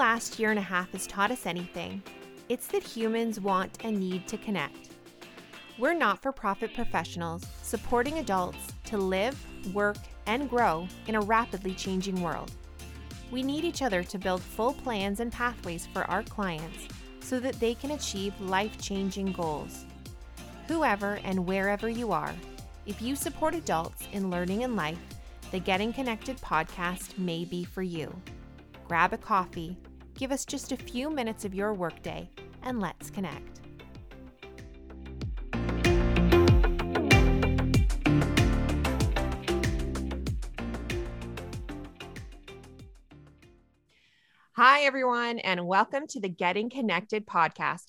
last year and a half has taught us anything, it's that humans want and need to connect. We're not for profit professionals supporting adults to live, work, and grow in a rapidly changing world. We need each other to build full plans and pathways for our clients so that they can achieve life changing goals. Whoever and wherever you are, if you support adults in learning and life, the Getting Connected podcast may be for you. Grab a coffee, give us just a few minutes of your workday, and let's connect. Hi, everyone, and welcome to the Getting Connected podcast.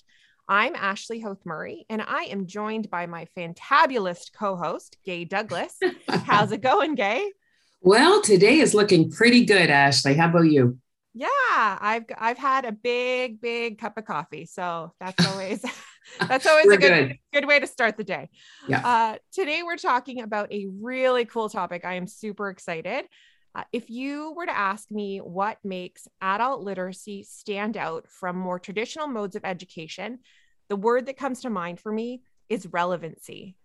I'm Ashley Hoth Murray, and I am joined by my fantabulous co host, Gay Douglas. How's it going, Gay? Well, today is looking pretty good, Ashley. How about you? Yeah, I've I've had a big, big cup of coffee, so that's always that's always a good, good, good way to start the day. Yeah. Uh, today we're talking about a really cool topic. I am super excited. Uh, if you were to ask me what makes adult literacy stand out from more traditional modes of education, the word that comes to mind for me is relevancy.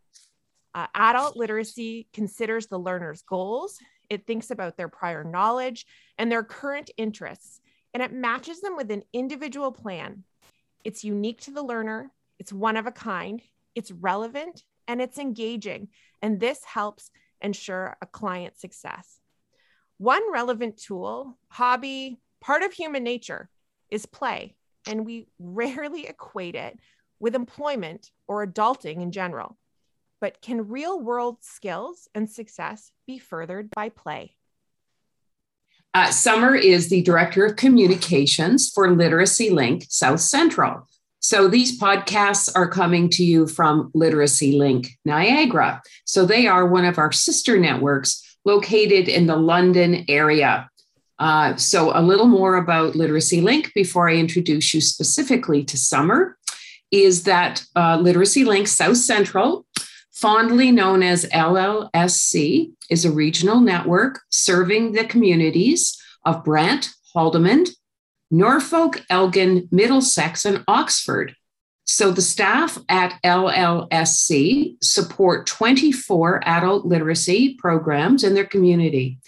Uh, adult literacy considers the learner's goals, it thinks about their prior knowledge and their current interests, and it matches them with an individual plan. It's unique to the learner, it's one of a kind, it's relevant, and it's engaging. And this helps ensure a client success. One relevant tool, hobby, part of human nature is play, and we rarely equate it with employment or adulting in general. But can real world skills and success be furthered by play? Uh, Summer is the Director of Communications for Literacy Link South Central. So these podcasts are coming to you from Literacy Link Niagara. So they are one of our sister networks located in the London area. Uh, so, a little more about Literacy Link before I introduce you specifically to Summer is that uh, Literacy Link South Central, fondly known as LLSC, is a regional network serving the communities of Brant, Haldimand, Norfolk, Elgin, Middlesex, and Oxford. So the staff at LLSC support 24 adult literacy programs in their community.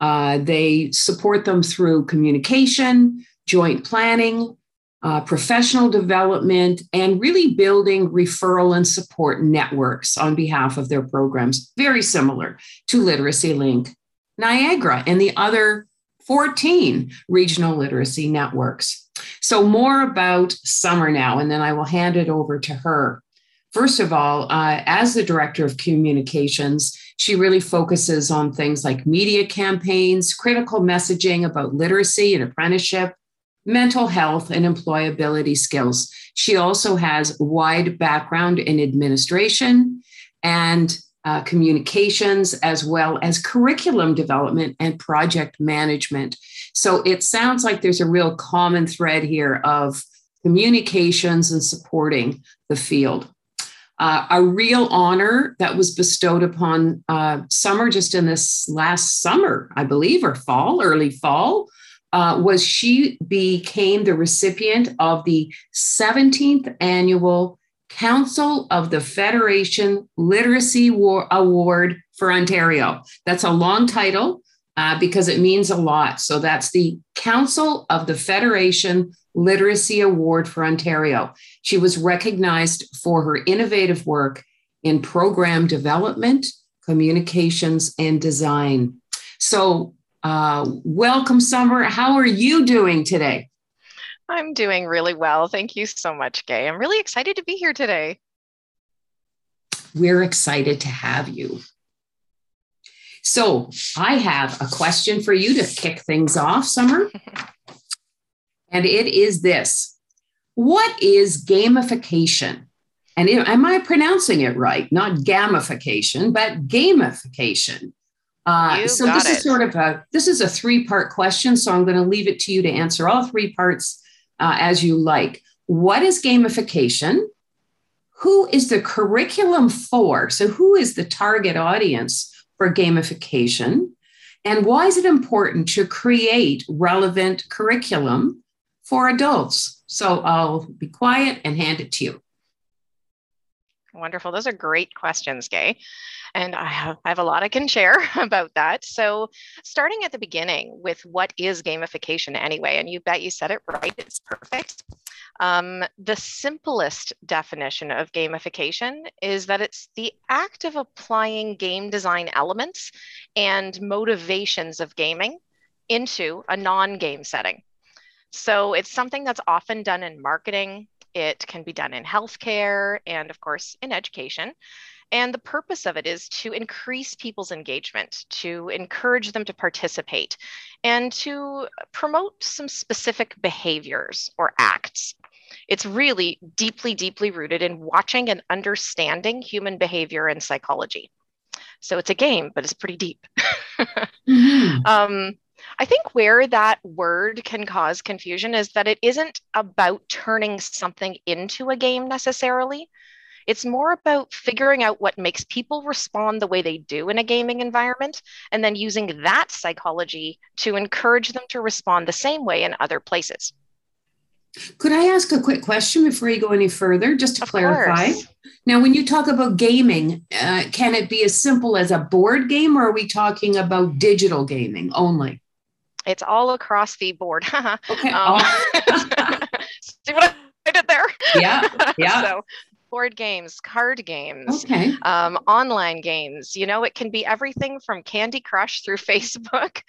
Uh, they support them through communication, joint planning, uh, professional development, and really building referral and support networks on behalf of their programs, very similar to Literacy Link Niagara and the other 14 regional literacy networks. So, more about Summer now, and then I will hand it over to her. First of all, uh, as the director of communications, she really focuses on things like media campaigns, critical messaging about literacy and apprenticeship, mental health, and employability skills. She also has wide background in administration and uh, communications, as well as curriculum development and project management. So it sounds like there's a real common thread here of communications and supporting the field. Uh, a real honor that was bestowed upon uh, Summer just in this last summer, I believe, or fall, early fall, uh, was she became the recipient of the 17th annual Council of the Federation Literacy War Award for Ontario. That's a long title uh, because it means a lot. So that's the Council of the Federation Literacy Award for Ontario. She was recognized for her innovative work in program development, communications, and design. So, uh, welcome, Summer. How are you doing today? I'm doing really well. Thank you so much, Gay. I'm really excited to be here today. We're excited to have you. So, I have a question for you to kick things off, Summer. and it is this What is gamification? And am I pronouncing it right? Not gamification, but gamification. Uh, so this it. is sort of a this is a three part question. So I'm going to leave it to you to answer all three parts uh, as you like. What is gamification? Who is the curriculum for? So, who is the target audience for gamification? And why is it important to create relevant curriculum for adults. So I'll be quiet and hand it to you. Wonderful. Those are great questions, Gay. And I have, I have a lot I can share about that. So, starting at the beginning with what is gamification anyway, and you bet you said it right, it's perfect. Um, the simplest definition of gamification is that it's the act of applying game design elements and motivations of gaming into a non game setting. So, it's something that's often done in marketing, it can be done in healthcare and, of course, in education. And the purpose of it is to increase people's engagement, to encourage them to participate, and to promote some specific behaviors or acts. It's really deeply, deeply rooted in watching and understanding human behavior and psychology. So it's a game, but it's pretty deep. mm-hmm. um, I think where that word can cause confusion is that it isn't about turning something into a game necessarily. It's more about figuring out what makes people respond the way they do in a gaming environment and then using that psychology to encourage them to respond the same way in other places. Could I ask a quick question before you go any further, just to of clarify? Course. Now, when you talk about gaming, uh, can it be as simple as a board game, or are we talking about digital gaming only? It's all across the board. okay. Um, see what I did there? Yeah. Yeah. so board games, card games, okay. um, online games. You know, it can be everything from Candy Crush through Facebook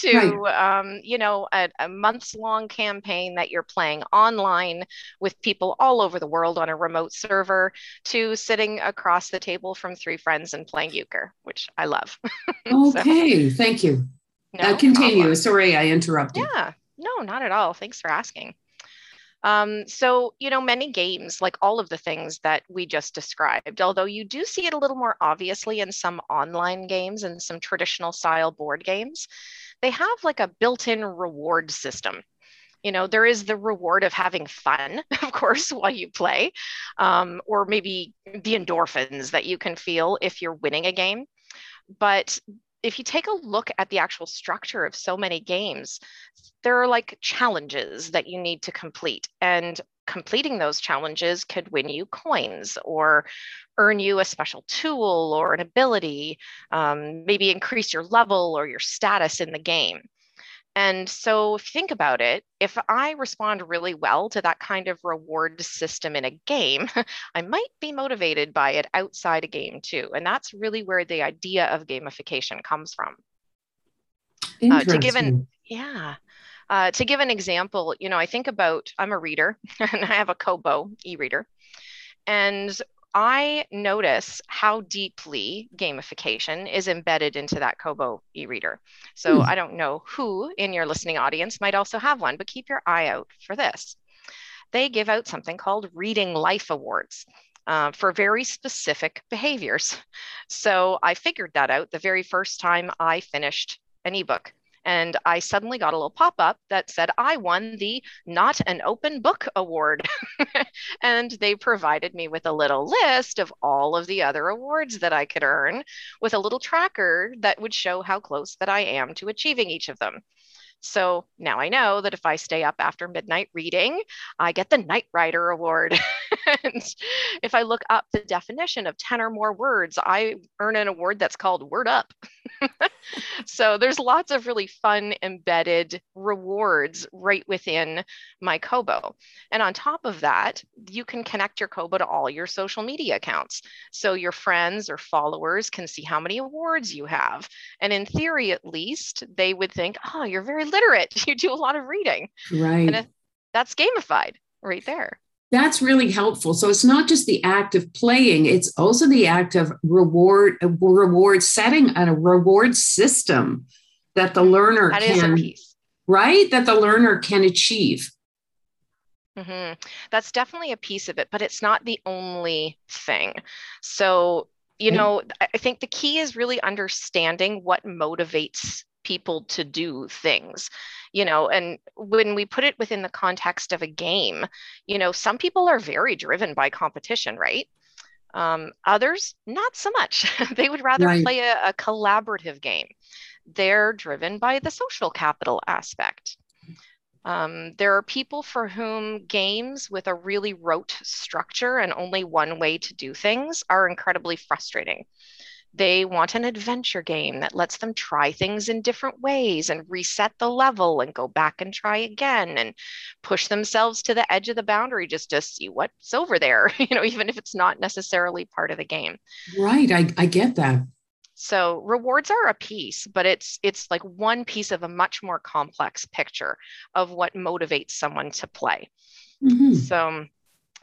to, right. um, you know, a, a months long campaign that you're playing online with people all over the world on a remote server to sitting across the table from three friends and playing euchre, which I love. okay. so, Thank you. No uh, continue. Sorry, I interrupted. Yeah, no, not at all. Thanks for asking. Um, so, you know, many games, like all of the things that we just described, although you do see it a little more obviously in some online games and some traditional style board games, they have like a built in reward system. You know, there is the reward of having fun, of course, while you play, um, or maybe the endorphins that you can feel if you're winning a game. But if you take a look at the actual structure of so many games, there are like challenges that you need to complete. And completing those challenges could win you coins or earn you a special tool or an ability, um, maybe increase your level or your status in the game. And so, if you think about it, if I respond really well to that kind of reward system in a game, I might be motivated by it outside a game too. And that's really where the idea of gamification comes from. Uh, to give an yeah, uh, to give an example, you know, I think about I'm a reader and I have a Kobo e-reader, and I notice how deeply gamification is embedded into that Kobo e reader. So hmm. I don't know who in your listening audience might also have one, but keep your eye out for this. They give out something called Reading Life Awards. Uh, for very specific behaviors. So I figured that out the very first time I finished an ebook. And I suddenly got a little pop up that said I won the Not an Open Book Award. and they provided me with a little list of all of the other awards that I could earn with a little tracker that would show how close that I am to achieving each of them. So now I know that if I stay up after midnight reading, I get the Night Rider Award. and if I look up the definition of 10 or more words, I earn an award that's called Word Up. so there's lots of really fun embedded rewards right within my Kobo. And on top of that, you can connect your Kobo to all your social media accounts. So your friends or followers can see how many awards you have. And in theory, at least, they would think, oh, you're very literate. You do a lot of reading. Right. And that's gamified right there. That's really helpful. So it's not just the act of playing, it's also the act of reward reward setting and a reward system that the learner that can right that the learner can achieve. Mm-hmm. That's definitely a piece of it, but it's not the only thing. So, you know, I think the key is really understanding what motivates people to do things you know and when we put it within the context of a game you know some people are very driven by competition right um, others not so much they would rather right. play a, a collaborative game they're driven by the social capital aspect Um, there are people for whom games with a really rote structure and only one way to do things are incredibly frustrating. They want an adventure game that lets them try things in different ways and reset the level and go back and try again and push themselves to the edge of the boundary just to see what's over there, you know, even if it's not necessarily part of the game. Right. I, I get that. So rewards are a piece, but it's it's like one piece of a much more complex picture of what motivates someone to play. Mm-hmm. So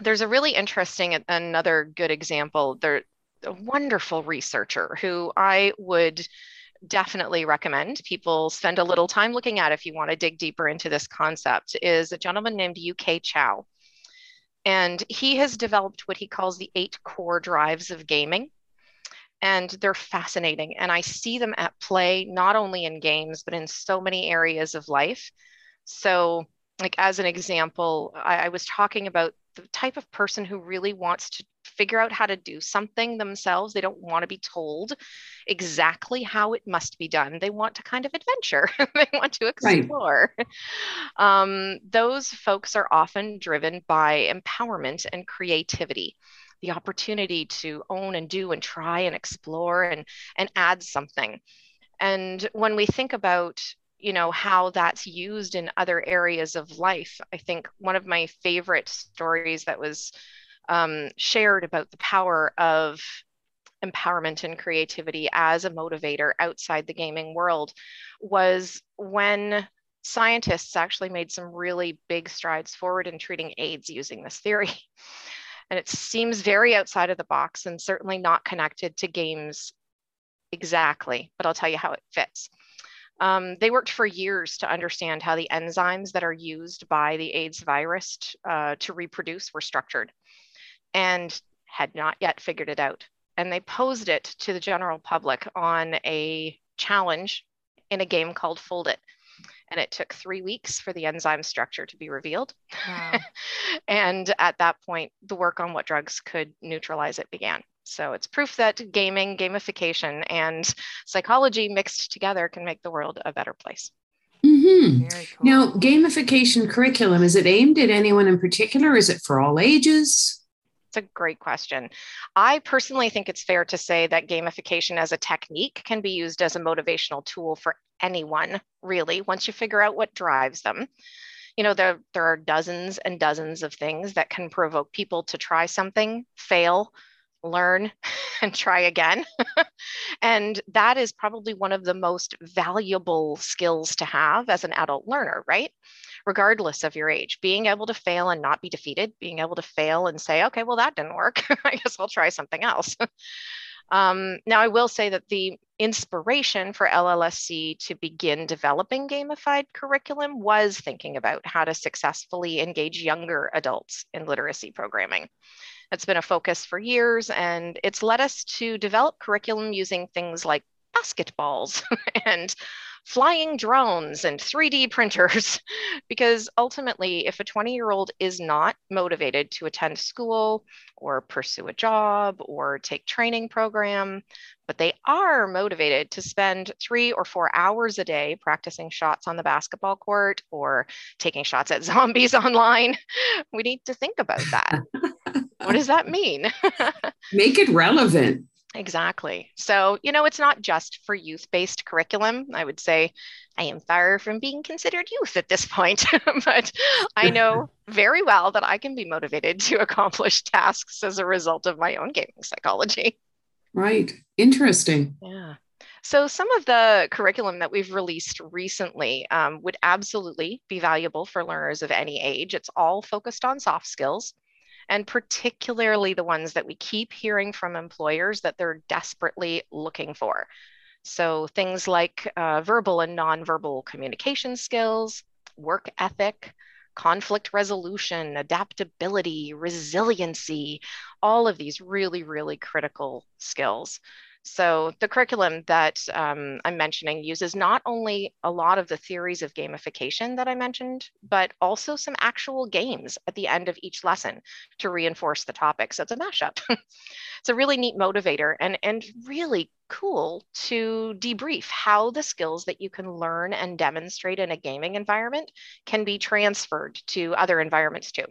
there's a really interesting another good example. There a wonderful researcher who I would definitely recommend people spend a little time looking at if you want to dig deeper into this concept is a gentleman named Yu-kai Chou. And he has developed what he calls the eight core drives of gaming. And they're fascinating. And I see them at play not only in games, but in so many areas of life. So, like, as an example, I, I was talking about the type of person who really wants to figure out how to do something themselves. They don't want to be told exactly how it must be done. They want to kind of adventure, they want to explore. Right. Um, those folks are often driven by empowerment and creativity. The opportunity to own and do and try and explore and, and add something. And when we think about you know how that's used in other areas of life i think one of my favorite stories that was um, shared about the power of empowerment and creativity as a motivator outside the gaming world was when scientists actually made some really big strides forward in treating AIDS using this theory. And it seems very outside of the box and certainly not connected to games exactly, but I'll tell you how it fits. Um, they worked for years to understand how the enzymes that are used by the AIDS virus uh, to reproduce were structured and had not yet figured it out. And they posed it to the general public on a challenge in a game called Foldit. And it took three weeks for the enzyme structure to be revealed. Wow. and at that point, the work on what drugs could neutralize it began. So it's proof that gaming, gamification, and psychology mixed together can make the world a better place. Mm-hmm. Cool. Now, gamification curriculum, is it aimed at anyone in particular? Is it for all ages? It's a great question. I personally think it's fair to say that gamification as a technique can be used as a motivational tool for anyone, really, once you figure out what drives them. You know, there, there are dozens and dozens of things that can provoke people to try something, fail, learn and try again. and that is probably one of the most valuable skills to have as an adult learner, right? Regardless of your age, being able to fail and not be defeated, being able to fail and say, okay, well, that didn't work. I guess I'll try something else. um, now, I will say that the inspiration for LLSC to begin developing gamified curriculum was thinking about how to successfully engage younger adults in literacy programming. It's been a focus for years, and it's led us to develop curriculum using things like basketballs and flying drones and 3D printers. because ultimately, if a 20 year old is not motivated to attend school or pursue a job or take training program, but they are motivated to spend three or four hours a day practicing shots on the basketball court or taking shots at zombies online, we need to think about that. what does that mean? Make it relevant. Exactly. So, you know, it's not just for youth based curriculum. I would say I am far from being considered youth at this point, but I know very well that I can be motivated to accomplish tasks as a result of my own gaming psychology. Right. Interesting. Yeah. So, some of the curriculum that we've released recently um, would absolutely be valuable for learners of any age. It's all focused on soft skills and particularly the ones that we keep hearing from employers that they're desperately looking for. So things like uh, verbal and nonverbal communication skills, work ethic, conflict resolution, adaptability, resiliency, all of these really, really critical skills. So the curriculum that um, I'm mentioning uses not only a lot of the theories of gamification that I mentioned, but also some actual games at the end of each lesson to reinforce the topic. So it's a mashup. it's a really neat motivator and, and really cool to debrief how the skills that you can learn and demonstrate in a gaming environment can be transferred to other environments too.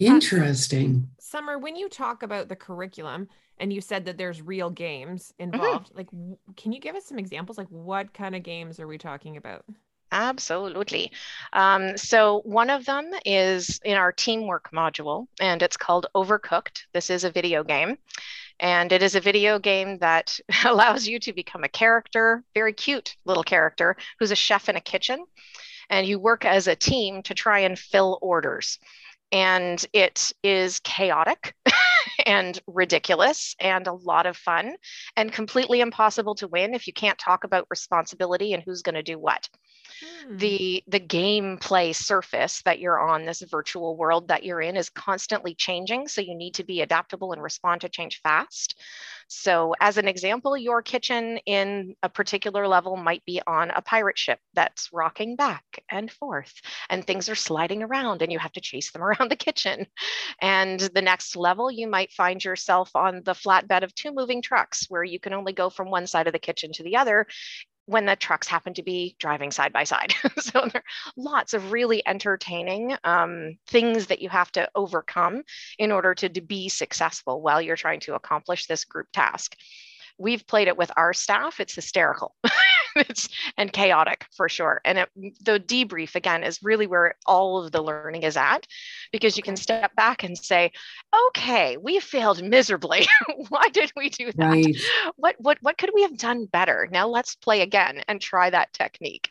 Interesting. Uh, Summer, when you talk about the curriculum, and you said that there's real games mm-hmm. involved mm-hmm. like w- can you give us some examples like what kind of games are we talking about Absolutely. Um, so, one of them is in our teamwork module, and it's called Overcooked. This is a video game, and it is a video game that allows you to become a character, very cute little character, who's a chef in a kitchen. And you work as a team to try and fill orders. And it is chaotic. and ridiculous and a lot of fun and completely impossible to win if you can't talk about responsibility and who's going to do what. Hmm. The the gameplay surface that you're on this virtual world that you're in is constantly changing so you need to be adaptable and respond to change fast. So, as an example, your kitchen in a particular level might be on a pirate ship that's rocking back and forth, and things are sliding around, and you have to chase them around the kitchen. And the next level, you might find yourself on the flatbed of two moving trucks where you can only go from one side of the kitchen to the other when the trucks happen to be driving side by side. so there are lots of really entertaining um, things that you have to overcome in order to, to be successful while you're trying to accomplish this group task. We've played it with our staff. It's hysterical. it's and chaotic for sure. And it, the debrief again is really where all of the learning is at, because you can step back and say, "Okay, we failed miserably. Why did we do that? Right. What what what could we have done better? Now let's play again and try that technique."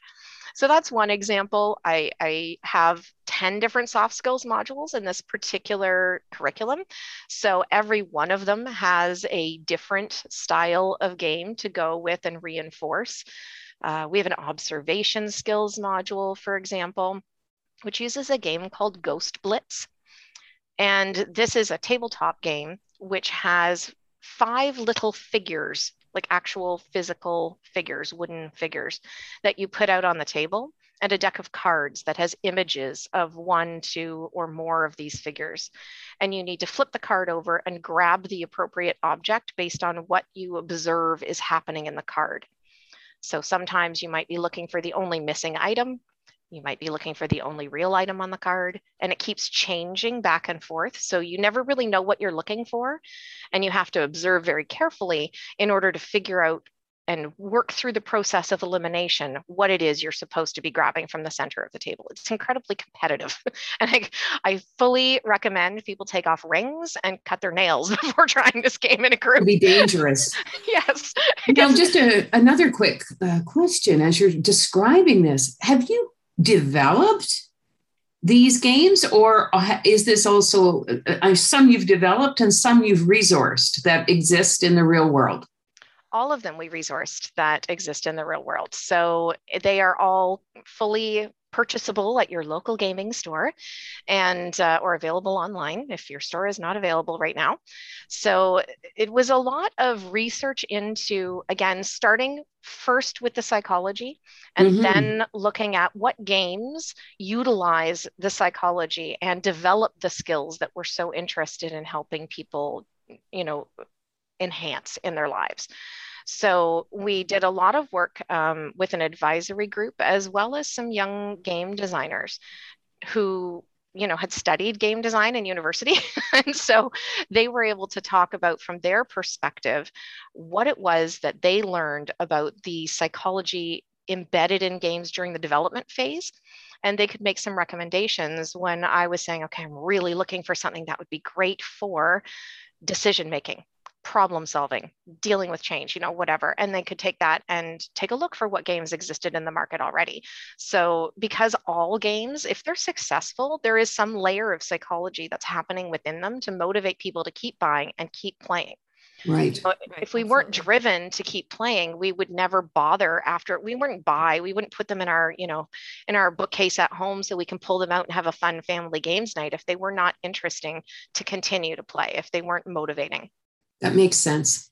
So that's one example. I, I have 10 different soft skills modules in this particular curriculum. So every one of them has a different style of game to go with and reinforce. Uh, we have an observation skills module, for example, which uses a game called Ghost Blitz. And this is a tabletop game which has five little figures like actual physical figures, wooden figures that you put out on the table, and a deck of cards that has images of one, two, or more of these figures. And you need to flip the card over and grab the appropriate object based on what you observe is happening in the card. So sometimes you might be looking for the only missing item, you might be looking for the only real item on the card, and it keeps changing back and forth. So you never really know what you're looking for. And you have to observe very carefully in order to figure out and work through the process of elimination what it is you're supposed to be grabbing from the center of the table. It's incredibly competitive. and I, I fully recommend people take off rings and cut their nails before trying this game in a group. It'd be dangerous. yes. Now, just a, another quick uh, question as you're describing this, have you developed these games or is this also uh, uh, some you've developed and some you've resourced that exist in the real world? All of them we resourced that exist in the real world. So they are all fully purchasable at your local gaming store and uh, or available online if your store is not available right now so it was a lot of research into again starting first with the psychology and mm-hmm. then looking at what games utilize the psychology and develop the skills that we're so interested in helping people you know enhance in their lives so we did a lot of work um, with an advisory group as well as some young game designers who you know had studied game design in university. And so they were able to talk about from their perspective what it was that they learned about the psychology embedded in games during the development phase. And they could make some recommendations when i was saying okay i'm really looking for something that would be great for decision making problem solving, dealing with change, you know, whatever. And they could take that and take a look for what games existed in the market already. So, because all games, if they're successful, there is some layer of psychology that's happening within them to motivate people to keep buying and keep playing. Right. So if we weren't driven to keep playing, we would never bother after we wouldn't buy, we wouldn't put them in our, you know, in our bookcase at home so we can pull them out and have a fun family games night if they were not interesting to continue to play, if they weren't motivating. That makes sense.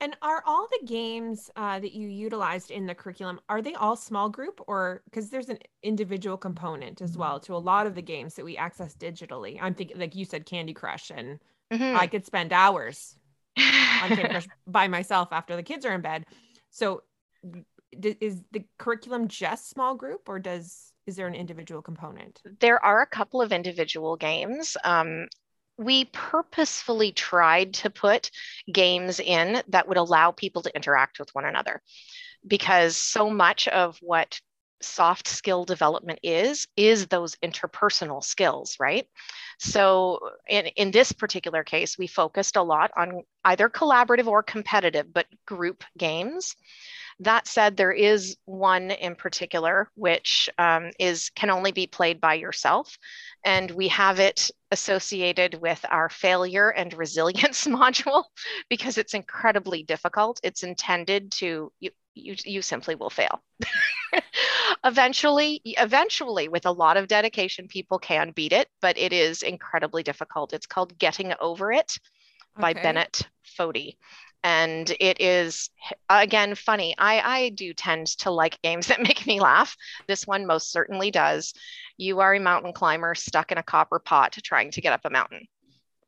And are all the games uh, that you utilized in the curriculum are they all small group or because there's an individual component as well to a lot of the games that we access digitally? I'm thinking like you said Candy Crush and mm-hmm. I could spend hours on Candy Crush by myself after the kids are in bed. So is the curriculum just small group or does is there an individual component? There are a couple of individual games. Um, we purposefully tried to put games in that would allow people to interact with one another because so much of what soft skill development is is those interpersonal skills right? So in, in this particular case we focused a lot on either collaborative or competitive but group games that said, there is one in particular which um, is can only be played by yourself, and we have it associated with our failure and resilience module because it's incredibly difficult. It's intended to you you, you simply will fail. eventually, eventually, with a lot of dedication, people can beat it, but it is incredibly difficult. It's called Getting Over It by Bennett Foddy and it is again funny. I i do tend to like games that make me laugh. This one most certainly does. You are a mountain climber stuck in a copper pot trying to get up a mountain.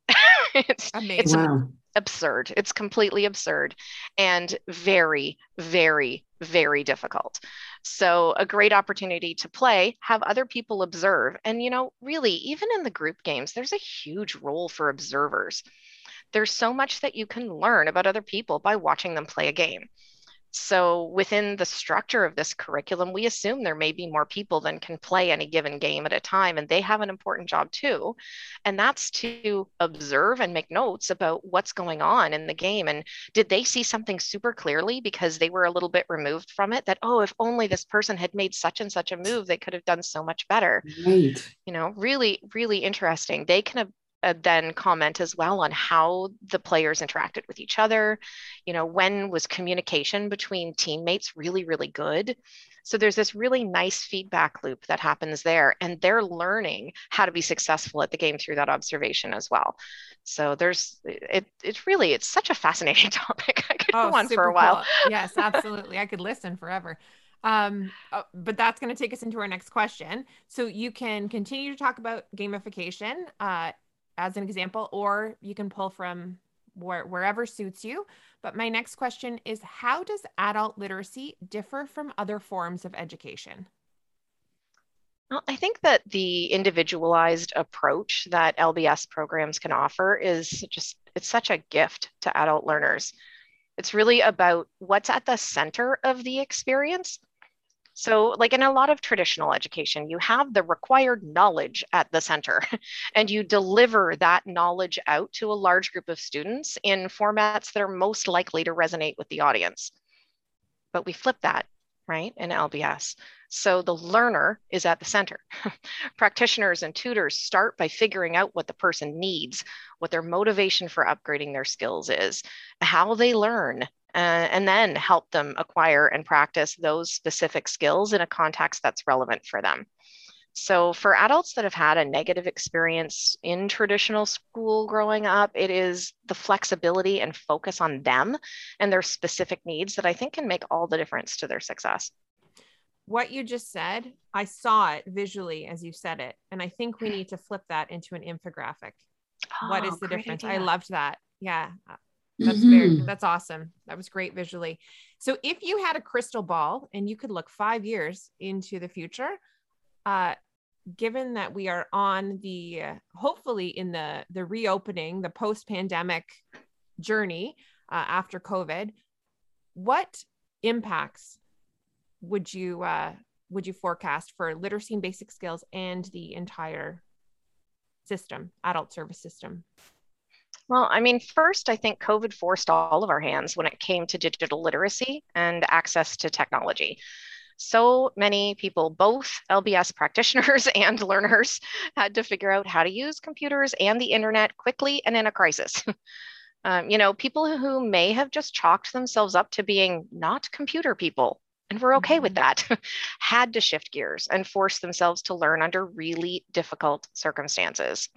It's amazing. It's wow. absurd. It's completely absurd and very very very difficult. So a great opportunity to play have other people observe. And you know really even in the group games there's a huge role for observers there's so much that you can learn about other people by watching them play a game. So, within the structure of this curriculum, we assume there may be more people than can play any given game at a time, and they have an important job too. And that's to observe and make notes about what's going on in the game. And did they see something super clearly because they were a little bit removed from it? That, oh, if only this person had made such and such a move, they could have done so much better. Right. You know, really, really interesting. They can uh, then comment as well on how the players interacted with each other. You know, when was communication between teammates really, really good? So there's this really nice feedback loop that happens there, and they're learning how to be successful at the game through that observation as well. So there's it. It's really it's such a fascinating topic. I could oh, go on for a while. Cool. Yes, absolutely. I could listen forever. Um, uh, but that's going to take us into our next question. So you can continue to talk about gamification uh, as an example, or you can pull from where, wherever suits you. But my next question is How does adult literacy differ from other forms of education? Well, I think that the individualized approach that LBS programs can offer is just, it's such a gift to adult learners. It's really about what's at the center of the experience so, like in a lot of traditional education, you have the required knowledge at the center, and you deliver that knowledge out to a large group of students in formats that are most likely to resonate with the audience. But we flip that, right, in LBS. So the learner is at the center. Practitioners and tutors start by figuring out what the person needs, what their motivation for upgrading their skills is, how they learn, uh, and then help them acquire and practice those specific skills in a context that's relevant for them. So, for adults that have had a negative experience in traditional school growing up, it is the flexibility and focus on them and their specific needs that I think can make all the difference to their success. What you just said, I saw it visually as you said it. And I think we need to flip that into an infographic. Oh, what is the difference? Idea. I loved that. Yeah. That's mm-hmm. very that's awesome. That was great visually. So if you had a crystal ball and you could look 5 years into the future, uh given that we are on the uh, hopefully in the the reopening, the post-pandemic journey uh, after COVID, what impacts would you uh would you forecast for literacy and basic skills and the entire system, adult service system? Well, I mean, first, I think COVID forced all of our hands when it came to digital literacy and access to technology. So many people, both LBS practitioners and learners, had to figure out how to use computers and the internet quickly and in a crisis. um, you know, people who may have just chalked themselves up to being not computer people and we're okay with mm-hmm. that, had to shift gears and force themselves to learn under really difficult circumstances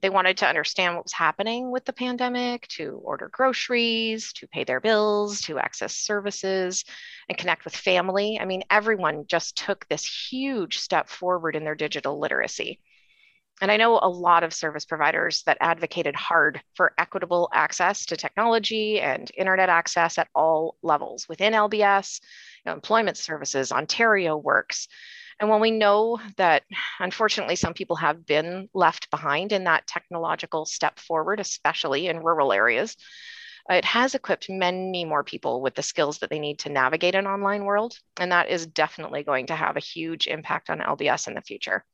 They wanted to understand what was happening with the pandemic, to order groceries, to pay their bills, to access services, and connect with family. I mean, everyone just took this huge step forward in their digital literacy. And I know a lot of service providers that advocated hard for equitable access to technology and internet access at all levels within LBS, you know, employment services, Ontario Works. And when we know that unfortunately some people have been left behind in that technological step forward, especially in rural areas, it has equipped many more people with the skills that they need to navigate an online world. And that is definitely going to have a huge impact on LBS in the future.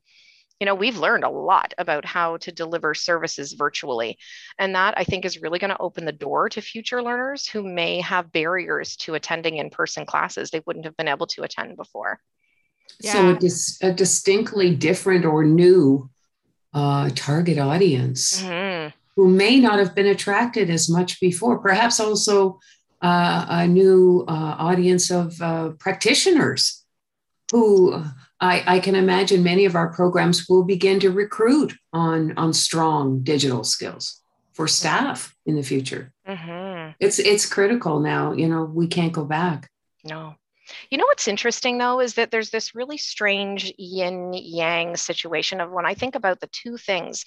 You know we've learned a lot about how to deliver services virtually. And that i think is really going to open the door to future learners who may have barriers to attending in-person classes they wouldn't have been able to attend before yeah. so a, dis- a, distinctly different or new uh, target audience mm-hmm. who may not have been attracted as much before perhaps also uh, a new uh, audience of uh, practitioners who I, I, can imagine many of our programs will begin to recruit on, on strong digital skills for staff in the future. Mm-hmm. It's it's critical now. You know, we can't go back. No. You know what's interesting though is that there's this really strange yin yang situation of when I think about the two things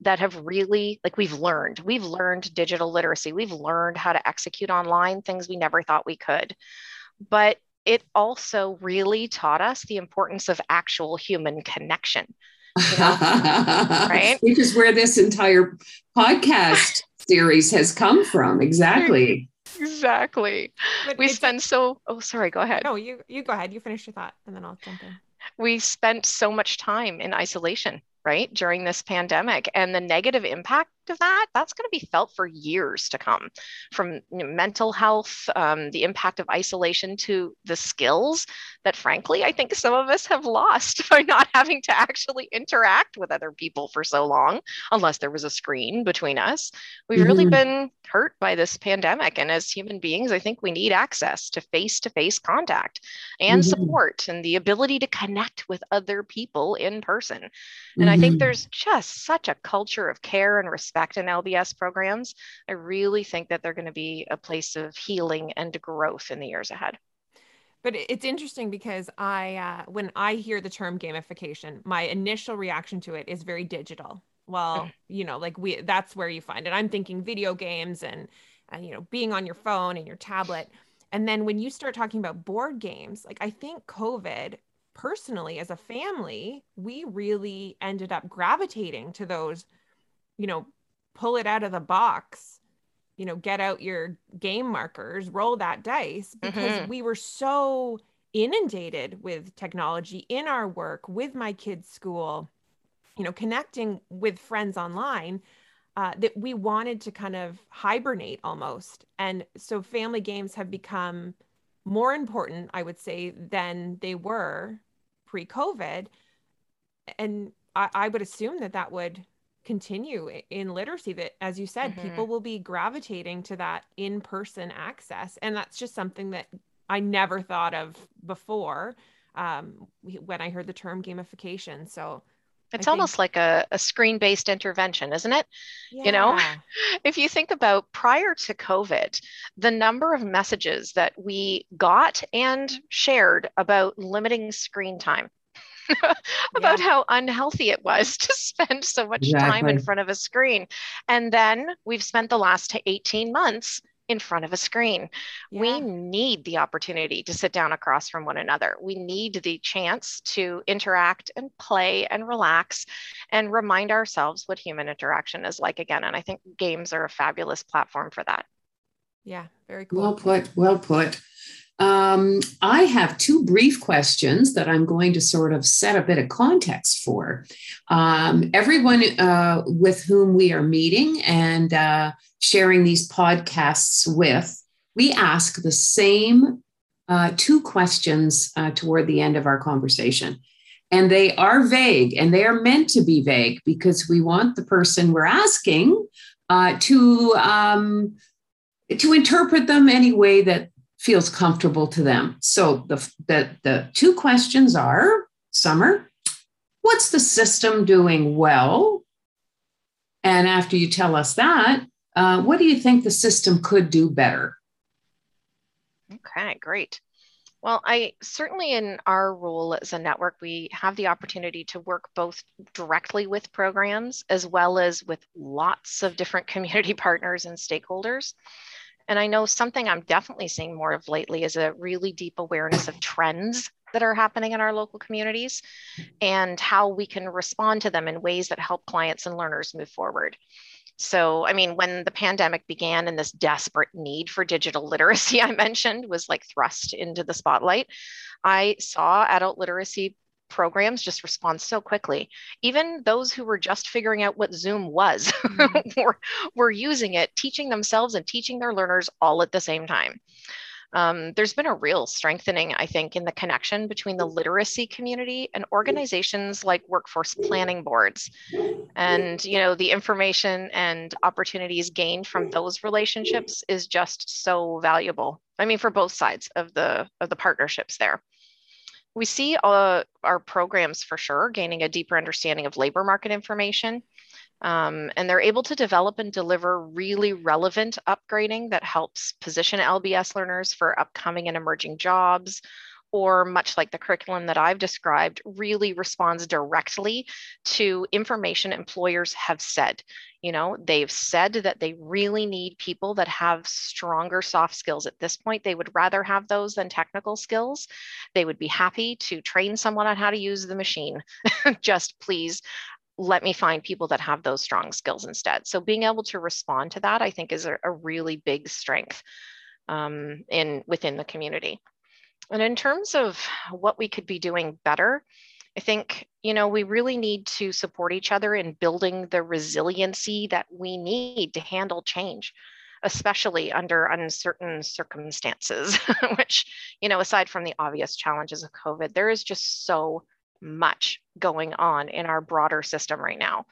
that have really like we've learned we've learned digital literacy we've learned how to execute online things we never thought we could but it also really taught us the importance of actual human connection. You know? right? Which is where this entire podcast series has come from. Exactly. Exactly. But we spend so oh sorry, go ahead. No, you you go ahead. You finish your thought and then I'll jump in. We spent so much time in isolation right during this pandemic and the negative impact of that that's going to be felt for years to come from you know, mental health um, the impact of isolation to the skills that frankly i think some of us have lost by not having to actually interact with other people for so long unless there was a screen between us we've mm-hmm. really been hurt by this pandemic and as human beings i think we need access to face-to-face contact and mm-hmm. support and the ability to connect with other people in person and mm-hmm. I think mm-hmm. there's just such a culture of care and respect in LBS programs. I really think that they're going to be a place of healing and growth in the years ahead. But it's interesting because I, uh, when I hear the term gamification, my initial reaction to it is very digital. Well, mm. you know, like we, that's where you find it. I'm thinking video games and, and, you know, being on your phone and your tablet. And then when you start talking about board games, like I think COVID personally as a family we really ended up gravitating to those you know pull it out of the box you know get out your game markers roll that dice because mm-hmm. we were so inundated with technology in our work with my kids school you know connecting with friends online uh, that we wanted to kind of hibernate almost and so family games have become more important i would say than they were pre-COVID, and I, I would assume that that would continue in literacy that as you said mm-hmm. people will be gravitating to that in-person access and that's just something that i never thought of before um, when i heard the term gamification so it's almost like a, a screen based intervention, isn't it? Yeah. You know, if you think about prior to COVID, the number of messages that we got and shared about limiting screen time. about yeah. how unhealthy it was to spend so much exactly. time in front of a screen. And then we've spent the last 18 months in front of a screen. Yeah. We need the opportunity to sit down across from one another. We need the chance to interact and play and relax and remind ourselves what human interaction is like again. And I think games are a fabulous platform for that. Yeah, very cool. Well put, well put. Um, I have two brief questions that I'm going to sort of set a bit of context for. Um, everyone uh, with whom we are meeting and uh, sharing these podcasts with, we ask the same uh, two questions uh, toward the end of our conversation. And they are vague and they are meant to be vague because we want the person we're asking uh, to, um, to interpret them any way that feels comfortable to them. So the, the, the two questions are Summer, what's the system doing well? And after you tell us that, uh, what do you think the system could do better? Okay, great. Well, I certainly in our role as a network, we have the opportunity to work both directly with programs as well as with lots of different community partners and stakeholders. And I know something I'm definitely seeing more of lately is a really deep awareness of trends that are happening in our local communities and how we can respond to them in ways that help clients and learners move forward. So, I mean, when the pandemic began and this desperate need for digital literacy I mentioned was like thrust into the spotlight, I saw adult literacy programs just respond so quickly. Even those who were just figuring out what Zoom was mm-hmm. were, were using it, teaching themselves and teaching their learners all at the same time. Um, there's been a real strengthening, I think, in the connection between the literacy community and organizations like workforce planning boards. And, you know, the information and opportunities gained from those relationships is just so valuable. I mean, for both sides of the of the partnerships there we see uh, our programs for sure gaining a deeper understanding of labor market information. Um, and they're able to develop and deliver really relevant upgrading that helps position LBS learners for upcoming and emerging jobs, or much like the curriculum that I've described, really responds directly to information employers have said. You know, they've said that they really need people that have stronger soft skills. At this point, they would rather have those than technical skills. They would be happy to train someone on how to use the machine. Just please let me find people that have those strong skills instead. So being able to respond to that, I think, is a, a really big strength um, in within the community. And in terms of what we could be doing better, I think, you know, we really need to support each other in building the resiliency that we need to handle change, especially under uncertain circumstances, which, you know, aside from the obvious challenges of COVID, there is just so much going on in our broader system right now.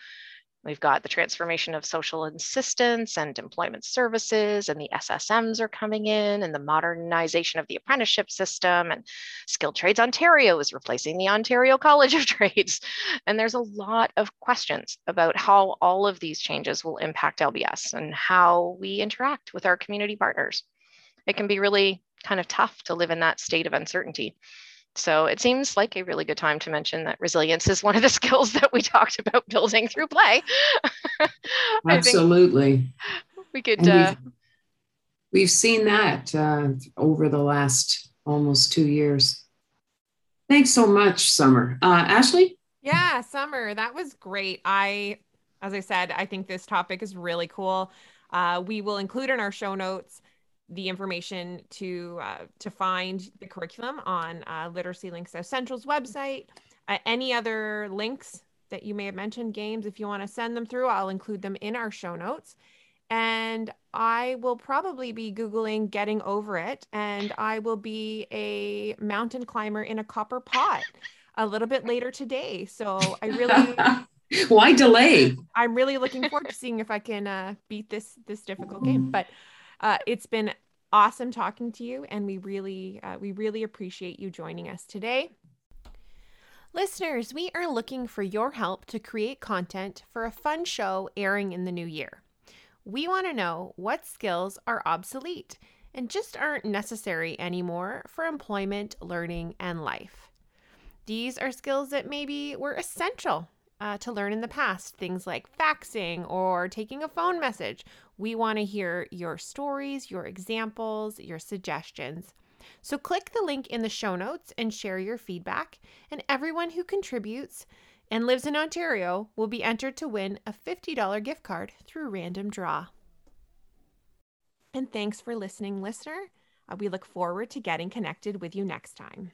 We've got the transformation of social assistance and employment services, and the SSMs are coming in, and the modernization of the apprenticeship system, and Skilled Trades Ontario is replacing the Ontario College of Trades. And there's a lot of questions about how all of these changes will impact LBS and how we interact with our community partners. It can be really kind of tough to live in that state of uncertainty. So it seems like a really good time to mention that resilience is one of the skills that we talked about building through play. Absolutely. We could. Uh, we've, we've, seen that uh, over the last almost two years. Thanks so much, Summer. Uh, Ashley? Yeah, Summer, that was great. I, as I said, I think this topic is really cool. Uh, we will include in our show notes the information to uh, to find the curriculum on uh, Literacy Links South Central's website. Uh, any other links that you may have mentioned, games, if you want to send them through, I'll include them in our show notes. And I will probably be Googling getting over it. And I will be a mountain climber in a copper pot a little bit later today. So I really why delay? I'm really looking forward to seeing if I can uh, beat this this difficult game. But uh, it's been awesome talking to you, and we really uh, we really appreciate you joining us today. Listeners, we are looking for your help to create content for a fun show airing in the new year. We want to know what skills are obsolete and just aren't necessary anymore for employment, learning, and life. These are skills that maybe were essential uh, to learn in the past, things like faxing or taking a phone message. We want to hear your stories, your examples, your suggestions. So click the link in the show notes and share your feedback. And everyone who contributes and lives in Ontario will be entered to win a $50 gift card through random draw. And thanks for listening, listener. Uh, we look forward to getting connected with you next time.